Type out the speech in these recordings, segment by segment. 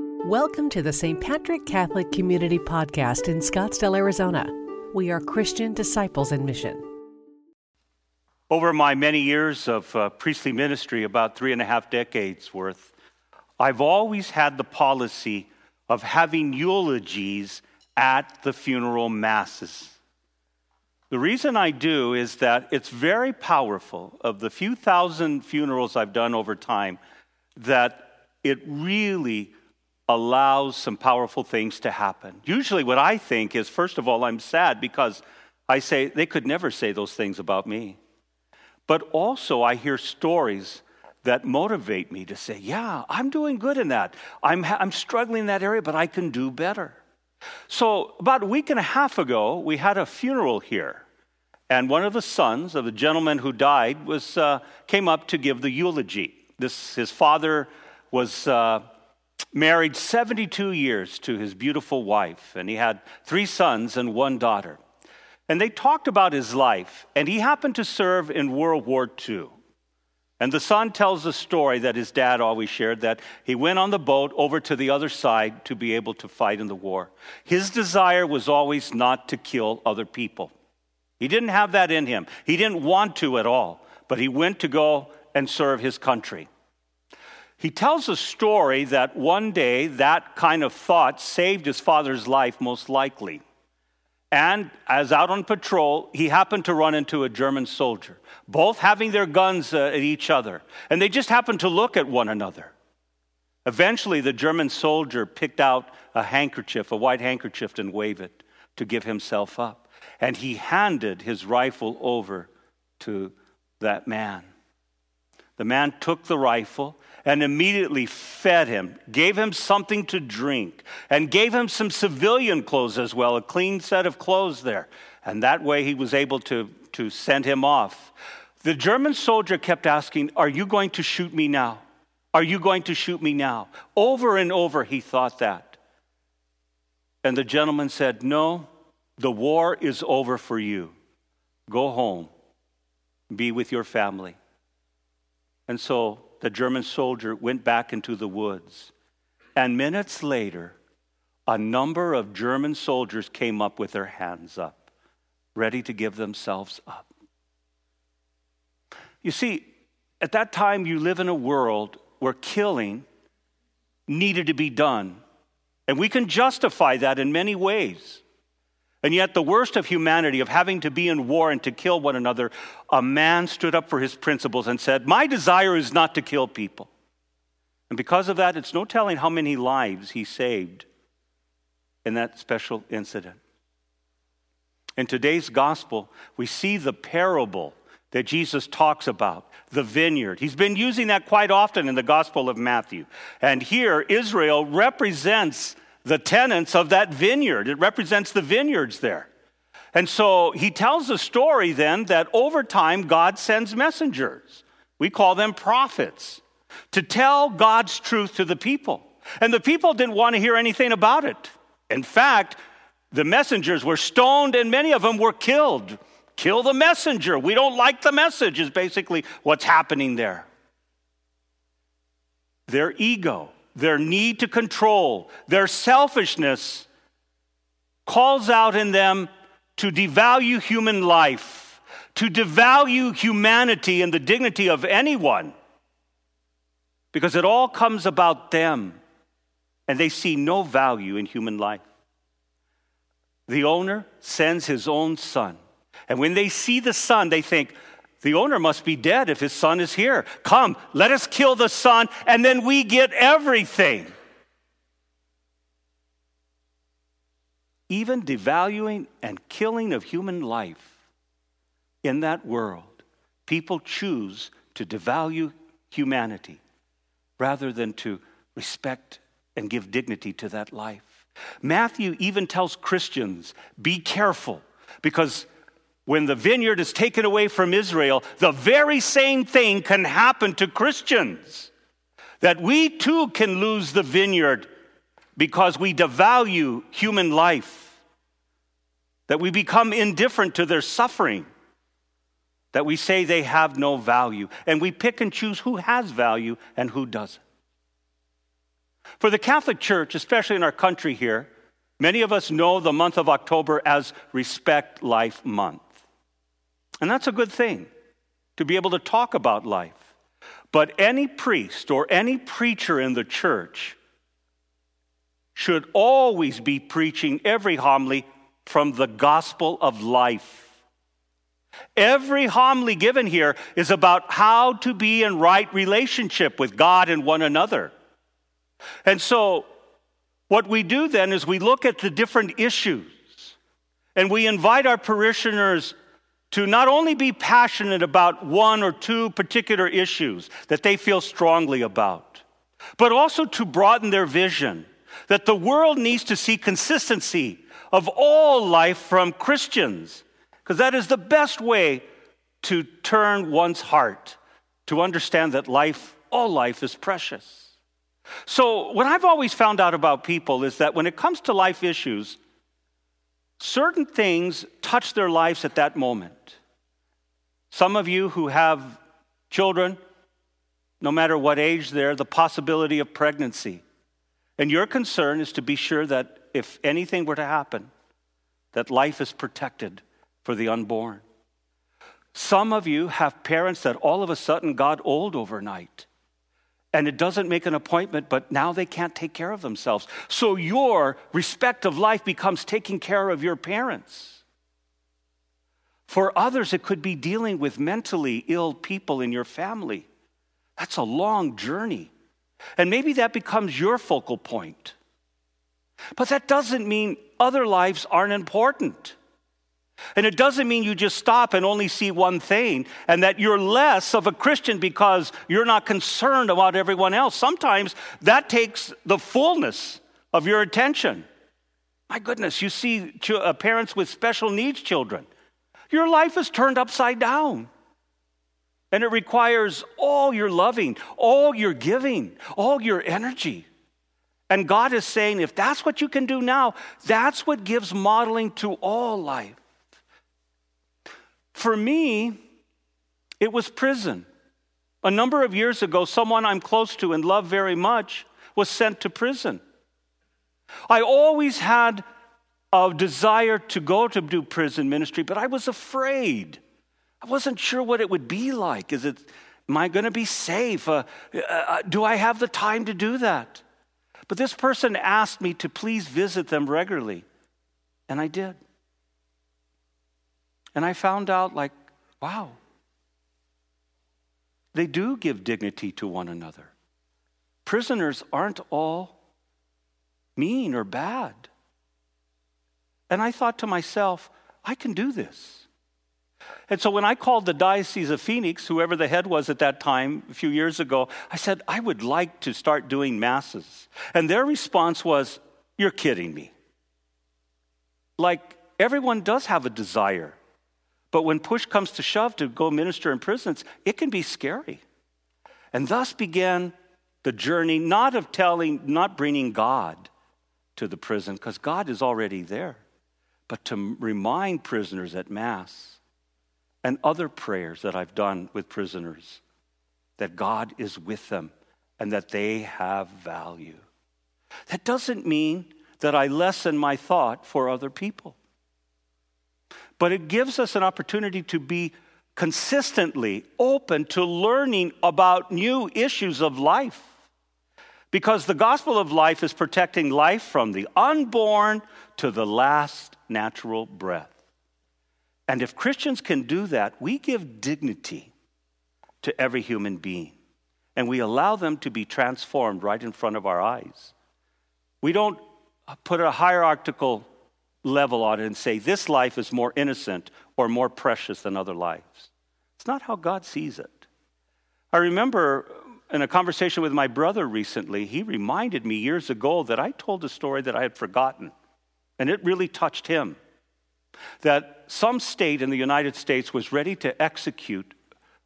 Welcome to the St. Patrick Catholic Community Podcast in Scottsdale, Arizona. We are Christian disciples in mission. Over my many years of uh, priestly ministry, about three and a half decades worth, I've always had the policy of having eulogies at the funeral masses. The reason I do is that it's very powerful. Of the few thousand funerals I've done over time, that it really allows some powerful things to happen. Usually, what I think is first of all, I'm sad because I say they could never say those things about me. But also, I hear stories that motivate me to say, Yeah, I'm doing good in that. I'm, I'm struggling in that area, but I can do better. So, about a week and a half ago, we had a funeral here. And one of the sons of the gentleman who died was, uh, came up to give the eulogy. This, his father was uh, married 72 years to his beautiful wife, and he had three sons and one daughter. And they talked about his life, and he happened to serve in World War II. And the son tells a story that his dad always shared that he went on the boat over to the other side to be able to fight in the war. His desire was always not to kill other people. He didn't have that in him, he didn't want to at all, but he went to go and serve his country. He tells a story that one day that kind of thought saved his father's life, most likely. And as out on patrol, he happened to run into a German soldier, both having their guns uh, at each other. And they just happened to look at one another. Eventually, the German soldier picked out a handkerchief, a white handkerchief, and waved it to give himself up. And he handed his rifle over to that man. The man took the rifle and immediately fed him, gave him something to drink, and gave him some civilian clothes as well, a clean set of clothes there. And that way he was able to, to send him off. The German soldier kept asking, Are you going to shoot me now? Are you going to shoot me now? Over and over he thought that. And the gentleman said, No, the war is over for you. Go home, be with your family. And so the German soldier went back into the woods. And minutes later, a number of German soldiers came up with their hands up, ready to give themselves up. You see, at that time, you live in a world where killing needed to be done. And we can justify that in many ways. And yet, the worst of humanity, of having to be in war and to kill one another, a man stood up for his principles and said, My desire is not to kill people. And because of that, it's no telling how many lives he saved in that special incident. In today's gospel, we see the parable that Jesus talks about, the vineyard. He's been using that quite often in the Gospel of Matthew. And here, Israel represents the tenants of that vineyard. It represents the vineyards there. And so he tells a story then that over time God sends messengers. We call them prophets to tell God's truth to the people. And the people didn't want to hear anything about it. In fact, the messengers were stoned and many of them were killed. Kill the messenger. We don't like the message, is basically what's happening there. Their ego their need to control, their selfishness calls out in them to devalue human life, to devalue humanity and the dignity of anyone, because it all comes about them and they see no value in human life. The owner sends his own son. And when they see the son, they think, the owner must be dead if his son is here. Come, let us kill the son, and then we get everything. Even devaluing and killing of human life in that world, people choose to devalue humanity rather than to respect and give dignity to that life. Matthew even tells Christians be careful because when the vineyard is taken away from Israel, the very same thing can happen to Christians. That we too can lose the vineyard because we devalue human life, that we become indifferent to their suffering, that we say they have no value, and we pick and choose who has value and who doesn't. For the Catholic Church, especially in our country here, many of us know the month of October as Respect Life Month. And that's a good thing to be able to talk about life. But any priest or any preacher in the church should always be preaching every homily from the gospel of life. Every homily given here is about how to be in right relationship with God and one another. And so, what we do then is we look at the different issues and we invite our parishioners to not only be passionate about one or two particular issues that they feel strongly about, but also to broaden their vision that the world needs to see consistency of all life from Christians, because that is the best way to turn one's heart to understand that life, all life, is precious. So, what I've always found out about people is that when it comes to life issues, certain things touch their lives at that moment. Some of you who have children, no matter what age they're, the possibility of pregnancy. And your concern is to be sure that if anything were to happen, that life is protected for the unborn. Some of you have parents that all of a sudden got old overnight and it doesn't make an appointment, but now they can't take care of themselves. So your respect of life becomes taking care of your parents. For others, it could be dealing with mentally ill people in your family. That's a long journey. And maybe that becomes your focal point. But that doesn't mean other lives aren't important. And it doesn't mean you just stop and only see one thing and that you're less of a Christian because you're not concerned about everyone else. Sometimes that takes the fullness of your attention. My goodness, you see uh, parents with special needs children. Your life is turned upside down. And it requires all your loving, all your giving, all your energy. And God is saying, if that's what you can do now, that's what gives modeling to all life. For me, it was prison. A number of years ago, someone I'm close to and love very much was sent to prison. I always had a desire to go to do prison ministry, but I was afraid. I wasn't sure what it would be like. Is it, am I going to be safe? Uh, uh, uh, do I have the time to do that? But this person asked me to please visit them regularly, and I did. And I found out, like, wow, they do give dignity to one another. Prisoners aren't all mean or bad. And I thought to myself, I can do this. And so when I called the Diocese of Phoenix, whoever the head was at that time, a few years ago, I said, I would like to start doing masses. And their response was, You're kidding me. Like, everyone does have a desire but when push comes to shove to go minister in prisons, it can be scary. And thus began the journey not of telling, not bringing God to the prison, because God is already there, but to remind prisoners at Mass and other prayers that I've done with prisoners that God is with them and that they have value. That doesn't mean that I lessen my thought for other people but it gives us an opportunity to be consistently open to learning about new issues of life. Because the gospel of life is protecting life from the unborn to the last natural breath. And if Christians can do that, we give dignity to every human being and we allow them to be transformed right in front of our eyes. We don't put a hierarchical level on it and say this life is more innocent or more precious than other lives. It's not how God sees it. I remember in a conversation with my brother recently, he reminded me years ago that I told a story that I had forgotten, and it really touched him. That some state in the United States was ready to execute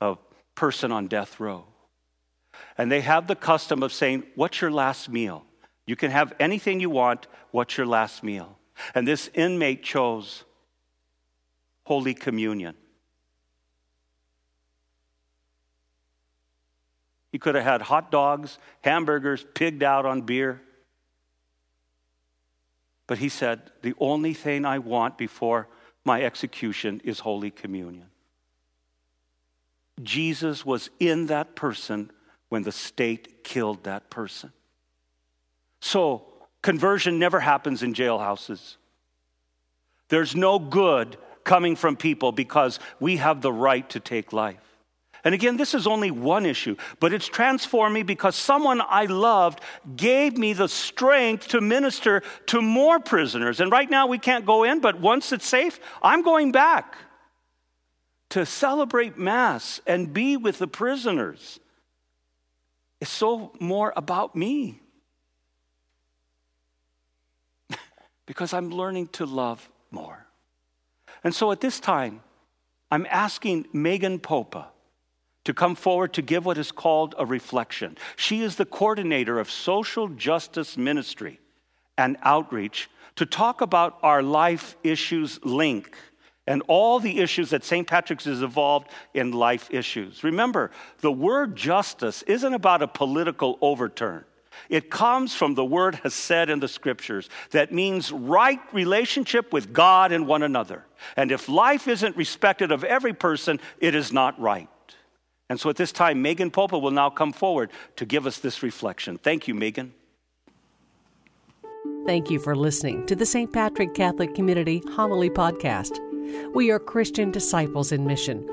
a person on death row. And they have the custom of saying, What's your last meal? You can have anything you want. What's your last meal? And this inmate chose Holy Communion. He could have had hot dogs, hamburgers, pigged out on beer. But he said, The only thing I want before my execution is Holy Communion. Jesus was in that person when the state killed that person. So, conversion never happens in jailhouses. There's no good coming from people because we have the right to take life. And again, this is only one issue, but it's transformed me because someone I loved gave me the strength to minister to more prisoners. And right now we can't go in, but once it's safe, I'm going back to celebrate Mass and be with the prisoners. It's so more about me because I'm learning to love more. And so at this time, I'm asking Megan Popa to come forward to give what is called a reflection. She is the coordinator of social justice ministry and outreach to talk about our life issues link and all the issues that St. Patrick's is involved in life issues. Remember, the word justice isn't about a political overturn. It comes from the word hesed in the scriptures that means right relationship with God and one another. And if life isn't respected of every person, it is not right. And so at this time, Megan Popa will now come forward to give us this reflection. Thank you, Megan. Thank you for listening to the St. Patrick Catholic Community Homily Podcast. We are Christian disciples in mission